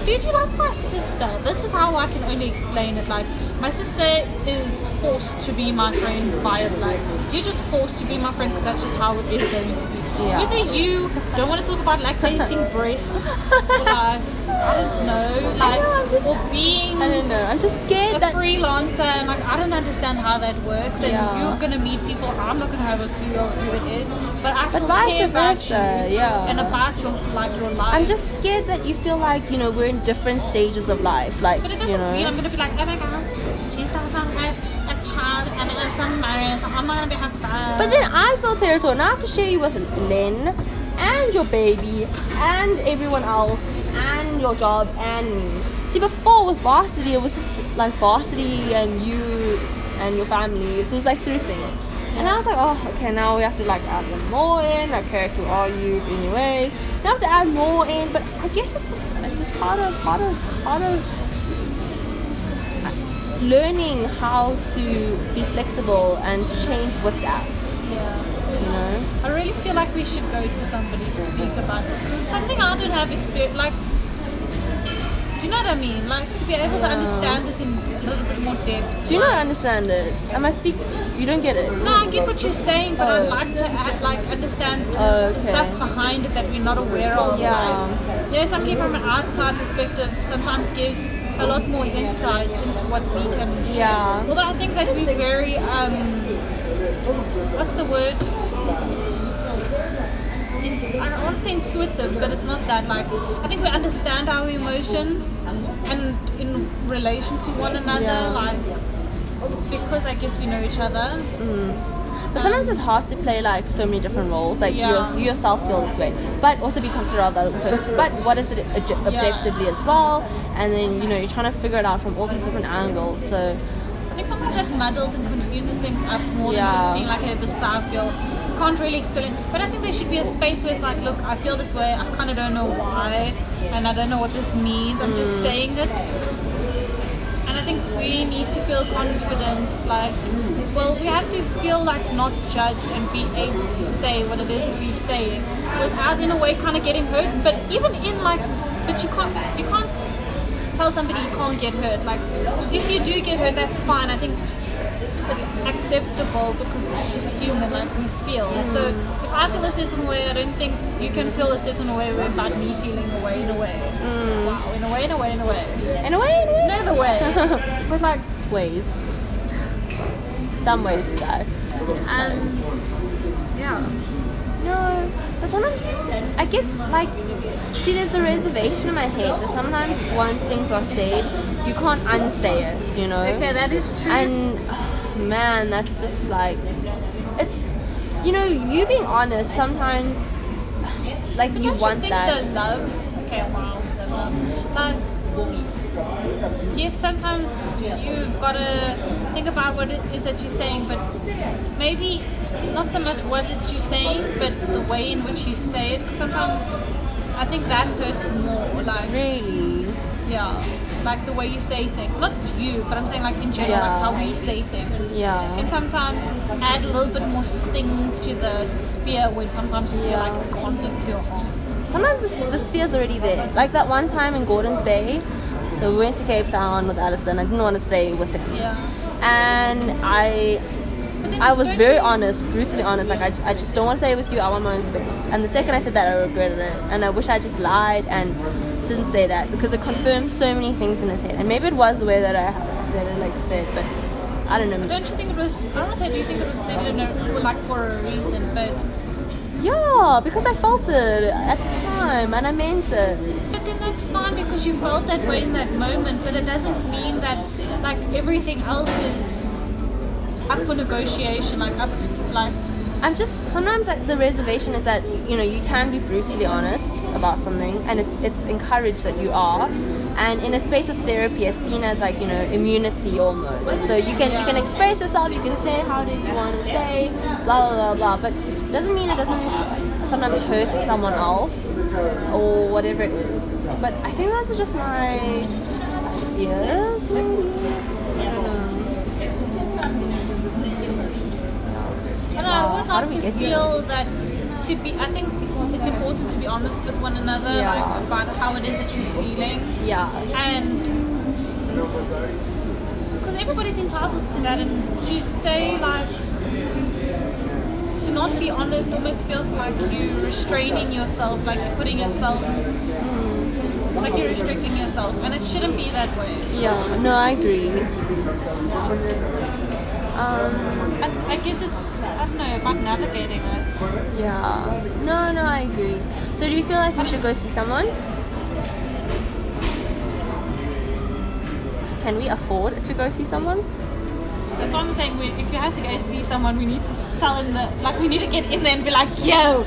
Dude, you like my sister. This is how I can only explain it. Like my sister is forced to be my friend via like you're just forced to be my friend because that's just how it is going to be. Yeah. Either you don't want to talk about lactating breasts, or like I don't know, like know, I'm just- or being I don't know. I'm just a scared that. freelancer and like I don't understand how that works and Yeah. you're gonna meet people I'm not gonna have a clue of who it is but I still vice care about versa, you yeah. and about your like your life I'm just scared that you feel like you know we're in different stages of life. Like but it doesn't know. mean I'm gonna be like oh my gosh have a child and it's unmarried so I'm not gonna be fun But then I feel terrible, and I have to share you with Lynn and your baby and everyone else your job and. See, before with varsity, it was just like varsity and you and your family. So it was like three things. And I was like, oh, okay, now we have to like add more in. Okay, who are you anyway? Now I have to add more in, but I guess it's just it's just part of part of part of learning how to be flexible and to change with that. yeah. You know. I really feel like we should go to somebody to speak about this something I don't have experience like do you know what I mean? Like to be able to understand this in a little bit more depth. Do you not understand it? Am I speak? You don't get it. No, I get what you're saying, but I'd Oh. like to add, like understand Oh, the stuff behind it that we're not aware of. Yeah. Like, you know, somebody from an outside perspective sometimes gives a lot more insight into what we can share. Yeah. Although I think that we're very um, what's the word? In, I want to say intuitive, but it's not that. Like, I think we understand our emotions and in relation to one another, Yeah. like, because I guess we know each other. Mm. But um, sometimes it's hard to play like so many different roles. Like Yeah. you, you yourself feel this way, but also be considerate of the other person. But what is it obje- objectively as well? And then you know you're trying to figure it out from all these different angles. So I think sometimes that muddles and confuses things up more than just being like, hey, this is how I feel. Can't really explain. But I think there should be a space where it's like, look, I feel this way. I kind of don't know why, and I don't know what this means. I'm just Mm. saying it. And I think we need to feel confident. Like, well, we have to feel like not judged and be able to say what it is that we're saying without, in a way, kind of getting hurt. But even in like, but you can't, you can't tell somebody you can't get hurt. Like, if you do get hurt, that's fine. I think it's acceptable because it's just human, like we feel. So mm. if I feel a certain way, I don't think you can feel a certain way without me feeling a way in a way. Mm. Wow, in a way, in a way, in a way. in a way, in a way, Another way. but like, ways, some ways to go. and yeah. No, but sometimes I get like, see, there's a reservation in my head that sometimes once things are said, you can't unsay it. You know. Okay, that is true. And oh, man, that's just like it's you know, you being honest sometimes like But you don't want you think that. the love? Okay, wow, the love. But yes, sometimes you've got to think about what it is that you're saying, but maybe not so much what it's you're saying, but the way in which you say it. Because sometimes I think that hurts more. Like really. yeah, like the way you say things. Not you, but I'm saying like in general, Yeah. like how we say things. Yeah. Can sometimes add a little bit more sting to the spear when sometimes you feel like it's gone into your heart. Sometimes the, the spear's already there. Like that one time in Gordon's Bay. So we went to Cape Town with Alison. I didn't want to stay with him. Yeah. And I I was very honest, brutally honest. Like, I, I just don't want to stay with you. I want my own space. And the second I said that, I regretted it. And I wish I just lied and didn't say that because it confirmed so many things in his head. And maybe it was the way that I said it, like said, but I don't know. Don't you think it was? I don't want to say. Do you think it was said in a, like for a reason? But Yeah, because I felt it at the time and I meant it. but then that's fine because you felt that way in that moment. But it doesn't mean that like everything else is up for negotiation. Like up to like I'm just sometimes like the reservation is that you know you can be brutally honest about something, and it's it's encouraged that you are. And in a space of therapy, it's seen as like you know immunity almost. So you can you can express yourself, you can say how it is you want to say, blah blah blah blah. But it doesn't mean it doesn't sometimes hurt someone else or whatever it is. But I think those are just my fears. Maybe. I don't know. I. Always like to feel that to be. I think it's important to be honest with one another, Yeah. like about how it is that you're feeling. Yeah. and because everybody's entitled to that and to say like to not be honest almost feels like you're restraining yourself like you're putting yourself like you're restricting yourself and it shouldn't be that way Yeah. No, I agree. Um. I, I guess it's I don't know about navigating it Yeah. No, no, I agree. So, do you feel like we should go see someone? Can we afford to go see someone? that's what I'm saying we, if you have to go see someone we need to tell them that like we need to get in there and be like yo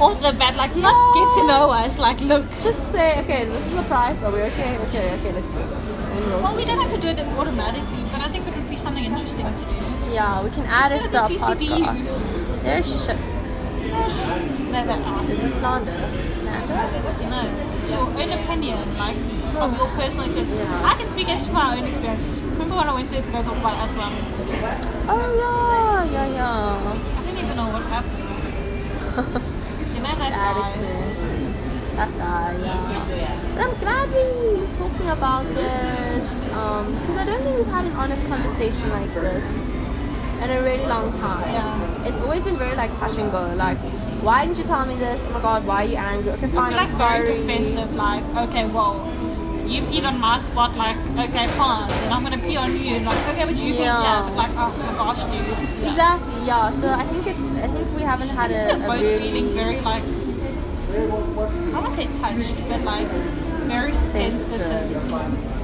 off the bat like not get to know us like look Just say, okay, this is the price. Are we okay? Okay, okay, let's do this. We'll- Well, we don't have to do it automatically, but I think it would be something interesting to do. Yeah, we can add it to our podcast. There's shit. No, that are. Is this slander? Slander? No, it's your own opinion, like of your personal experience. Yeah. I can speak as to my own experience. Remember when I went there to go talk about Islam? Oh, yeah, yeah, yeah. I didn't even know what happened. you know that guy? experience. That guy, yeah. But I'm glad we were talking about this um, because I don't think we've had an honest conversation like this in a really long time. Yeah. It's always been very like touch and go. Like, why didn't you tell me this? Oh my god, why are you angry? Okay, I fine, I'm like sorry. very defensive. Like, okay, well, you peed on my spot. Like, okay, fine. Then I'm gonna pee on you. Like, okay, but you peed Yeah. yeah. But like, oh my gosh, dude. Exactly, yeah. So I think it's I think we haven't had a, a Both really feeling very like I want to say touched, but like very sensitive. Sensitive.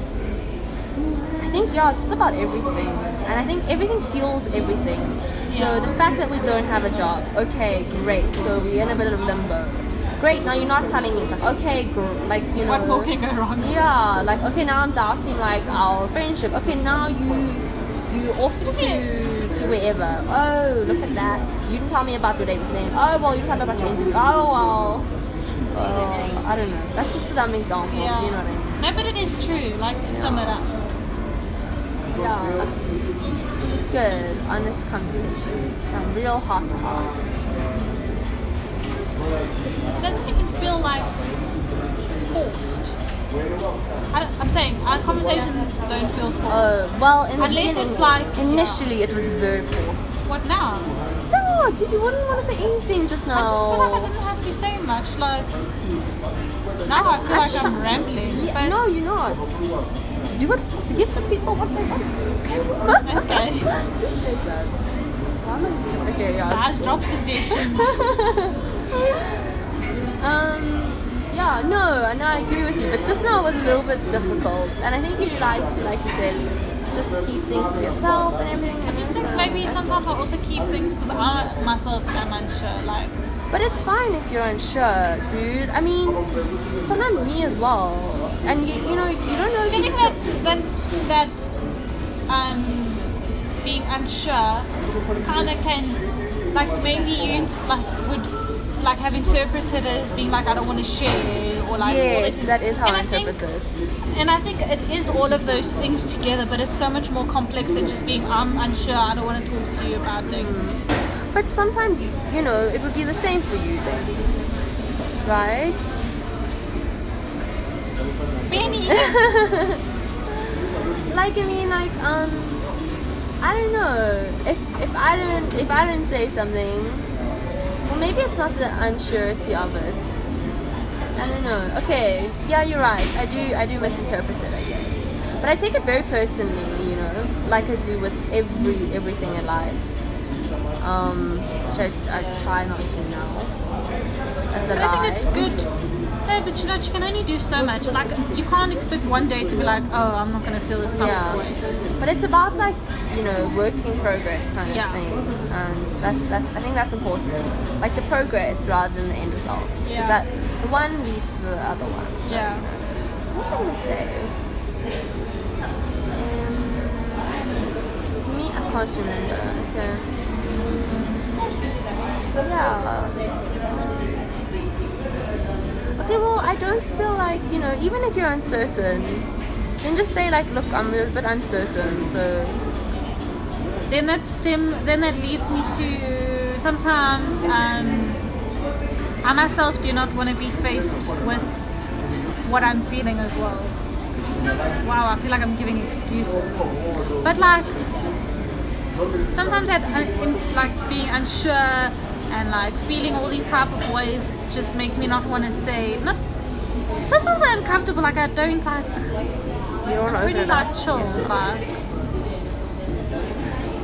I think yeah, just about everything, and I think everything fuels everything. So the fact that we don't have a job, okay, great. So we're in a bit of limbo. Great. Now you're not telling me. It's like okay, gr- like you know. What more can go wrong? Yeah, like okay, now I'm doubting like our friendship. Okay, now you you off to to wherever. Oh, look at that. You didn't tell me about your date with them. Oh well, you didn't tell me about your interview. Oh well. Oh, I don't know. That's just a dumb example. Yeah. You know what I mean? No, but it is true. Like to sum it up. Yeah. It's good, honest conversation. Some real heart to heart. It doesn't even feel like forced. I, I'm saying our conversations don't feel forced. Oh well, in the Unless beginning, it's like- initially it was very forced. what now? No, dude, you wouldn't want to say anything just now. I just feel like I didn't have to say much. Like now I feel like I'm rambling. Yeah, no, you're not. You would to give the people what they want. Okay. Who says that? Why am I- Okay, yeah. Guys, drop suggestions. um, yeah, no, and I agree with you, but just now it was a little bit difficult, and I think you like to, like you said, just keep things to yourself and everything. I just think maybe sometimes I also keep things because I myself am unsure. Like But it's fine if you're unsure, dude. I mean, sometimes me as well. And you, you know, you don't know. So I you- think that's that that um being unsure kind of can like maybe you like would like have interpreted as being like I don't want to share or like all Yes, these things. that is how and I interpret it. And I think it is all of those things together, but it's so much more complex than just being I'm unsure. I don't want to talk to you about things. But sometimes, you know, it would be the same for you then. Right? Benny, Like I mean like um I don't know. If if I don't if I don't say something well maybe it's not the unsurety of it. I don't know. Okay, yeah you're right. I do I do misinterpret it I guess. But I take it very personally, you know, like I do with every everything in life. Um which I, I try not to now. That's a but lie. I think it's good. No, but you know, you can only do so much. Like you can't expect one day to be like, oh, I'm not gonna feel this type yeah. way. But it's about like you know work in progress kind of Yeah. thing, and that's that. I think that's important. Like the progress rather than the end results, because Yeah. that the one leads to the other one. So, Yeah. You know. What was I gonna say? Um, me, I can't remember. Okay. Yeah. Okay, well, I don't feel like, you know, even if you're uncertain, then just say, like, look, I'm a little bit uncertain, so. then that stem then that leads me to sometimes um, I myself do not want to be faced with what I'm feeling as well. Wow, I feel like I'm giving excuses, but like sometimes that uh, in, like being unsure and like feeling all these type of ways just makes me not want to say not. Sometimes I'm uncomfortable, like I don't like You don't open really like chill, like.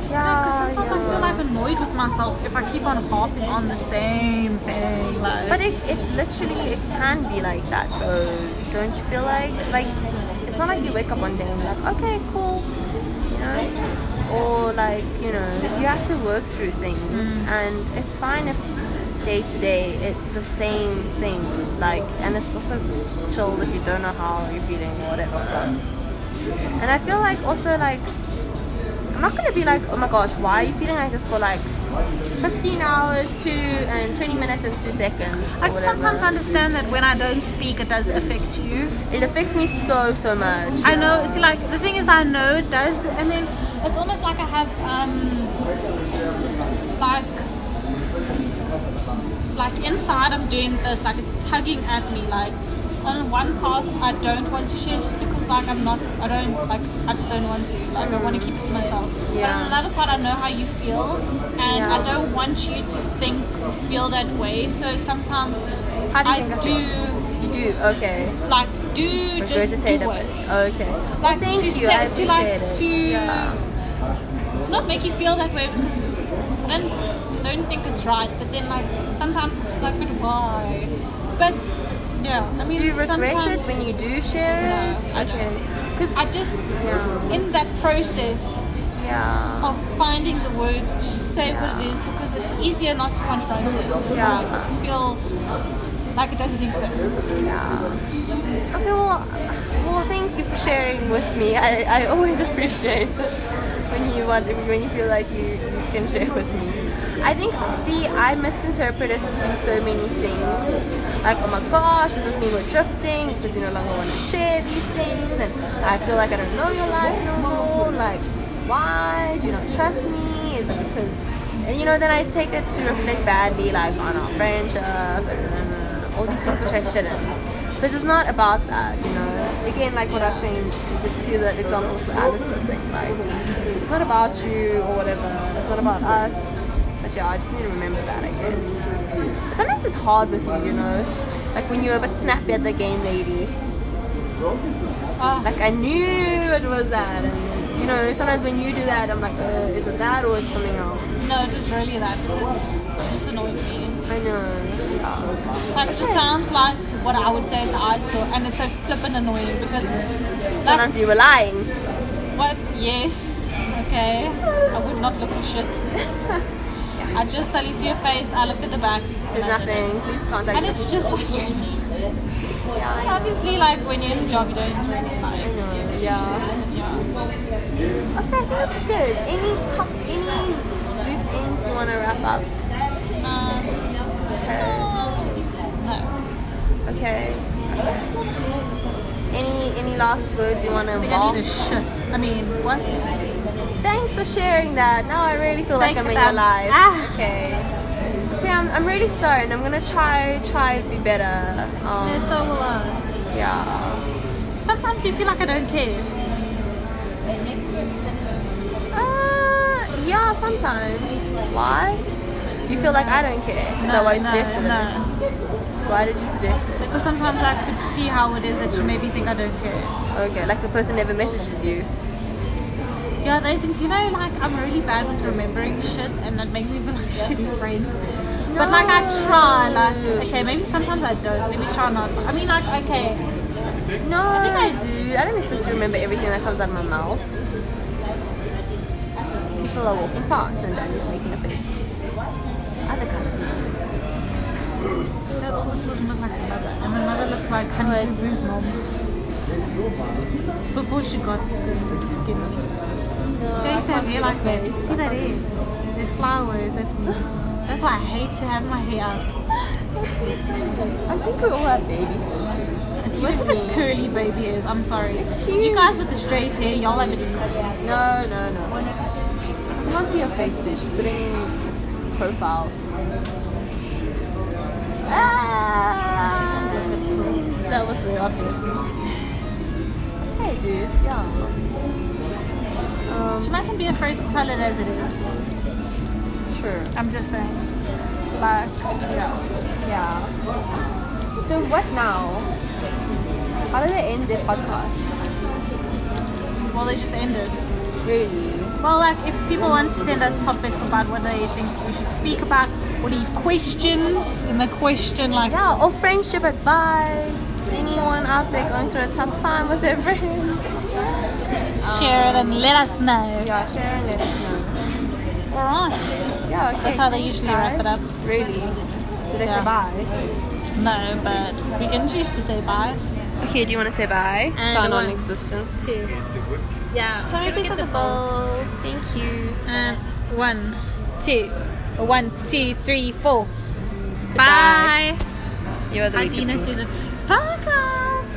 Yeah, Because sometimes I feel like annoyed with myself if I keep on harping on the same thing. Like, But it, it literally it can be like that though. Don't you feel like like it's not like you wake up one day and you're like, okay, cool, you know, or like you know you have to work through things, mm. and it's fine if day to day it's the same thing. Like, and it's also chill if you don't know how you're feeling or whatever. But, and I feel like also like I'm not gonna be like, oh my gosh, why are you feeling like this for like 15 hours, two and 20 minutes and two seconds? I sometimes understand that when I don't speak, it does affect you. It affects me so so much. I know. See, like the thing is, I know it does, and then it's almost like I have um, like like inside I'm doing this, like it's tugging at me, like. On one part, I don't want to share just because, like, I'm not, I don't, like, I just don't want to. Like, I want to keep it to myself. yeah. But on another part, I know how you feel, and Yeah. I don't want you to think, or feel that way. So sometimes How do you I do. You do okay. like, do just do it. Okay. Like Thank to you. say, I to like it. to Yeah. To not make you feel that way because I don't don't think it's right. But then like sometimes it's just like, but why? But yeah, I mean, Do you regret it sometimes when you do share No, it? I okay. Because I just yeah, in that process yeah, of finding the words to say what it is because it's easier not to confront it. Yeah. Right? To feel like it doesn't exist. yeah. Okay, well, well, thank you for sharing with me. I, I always appreciate it when you want when you feel like you, you can share with me. I think, see, I misinterpret it to be so many things. Like, oh my gosh, does this mean we're drifting because you no longer want to share these things? And I feel like I don't know your life no more. Like, why? Do you not trust me? Is it because. And you know, then I take it to reflect badly, like on our friendship and all these things which I shouldn't. Because it's not about that, you know. Again, like what I was saying to the, to the example of the Alistair thing, like, it's not about you or whatever. It's not about us. But yeah, I just need to remember that, I guess. Sometimes it's hard with you, you know. Like when you're a bit snappy at the game lady. Oh, Like I knew it was that, and you know, sometimes when you do that, I'm like, uh, is it that or is it something else? no, it was really that because she just annoyed me. I know. Yeah. Like it just sounds like what I would say at the iStore, and it's so flippin' annoying because that, Sometimes you were lying. what? Yes, okay. I would not look for shit. I just tell you to your face. I looked at the back. There's nothing. Please contact And it's just frustrating. Yeah, Obviously, like when you're in the job, you don't enjoy. Like, know, yeah. yeah. Okay, I think this is good. Any top, any loose ends you want to wrap up? Um, Okay. no. Okay. Any any last words you want to I think I need a shit. I mean, what? Thanks for sharing that. Now I really feel Take like I'm in your life. Ah. Okay. Okay, I'm, I'm really sorry, and I'm gonna try try to be better. Um, No, so will I. yeah. Sometimes do you feel like I don't care? Uh, yeah, sometimes. Why? Do you feel like I don't care? Is that why you no, suggested no. it? Why did you suggest it? Because sometimes I could see how it is that you maybe think I don't care. Okay, like the person never messages you. Yeah, those things, you know, like I'm really bad with remembering shit and that makes me feel like a shitty friend. But like I try, like, okay, maybe sometimes I don't. Maybe try not. I mean, like, okay, No, I think I do. I don't expect to remember everything that comes out of my mouth. People are walking past and Danny's making a face. Other customers. so all the children look like the mother. And the mother looked like Honey Oh, Boo Boo's mom. Before she got skinny. skinny. She used to have hair like that. You See that hair? There's flowers, that's me. That's why I hate to have my hair up. I think we all have baby hairs. It's worse if it's curly baby hairs. I'm sorry. You guys with the straight hair, y'all have it easy. No, no, no. You can't see your face, dude. She's sitting profile. Ah! She can do it, it's cool. That was very obvious. Okay, dude. Yeah. She Um, mustn't be afraid to tell it as it is. true. I'm just saying. Like, yeah. Yeah. So what now? How do they end their podcast? Well, they just ended. Really? Well, like, if people want to send us topics about what they think we should speak about, or leave questions in the question, like, Yeah, or friendship advice. Anyone out there going through a tough time with their friends? share it and let us know. Yeah, share and let us know. Alright. Yeah, okay. That's how they Thanks, usually wrap it up. Really? So they Yeah. say bye? No, but we can choose to say bye. Okay, do you want to say bye? And to our non-existence. Two. Yeah. Can we Can we get the the bowl? Thank you. Uh, one, two, one, two, three, four. Goodbye. Bye. You are the Hi, weakest Dina. Susan. Bye, guys.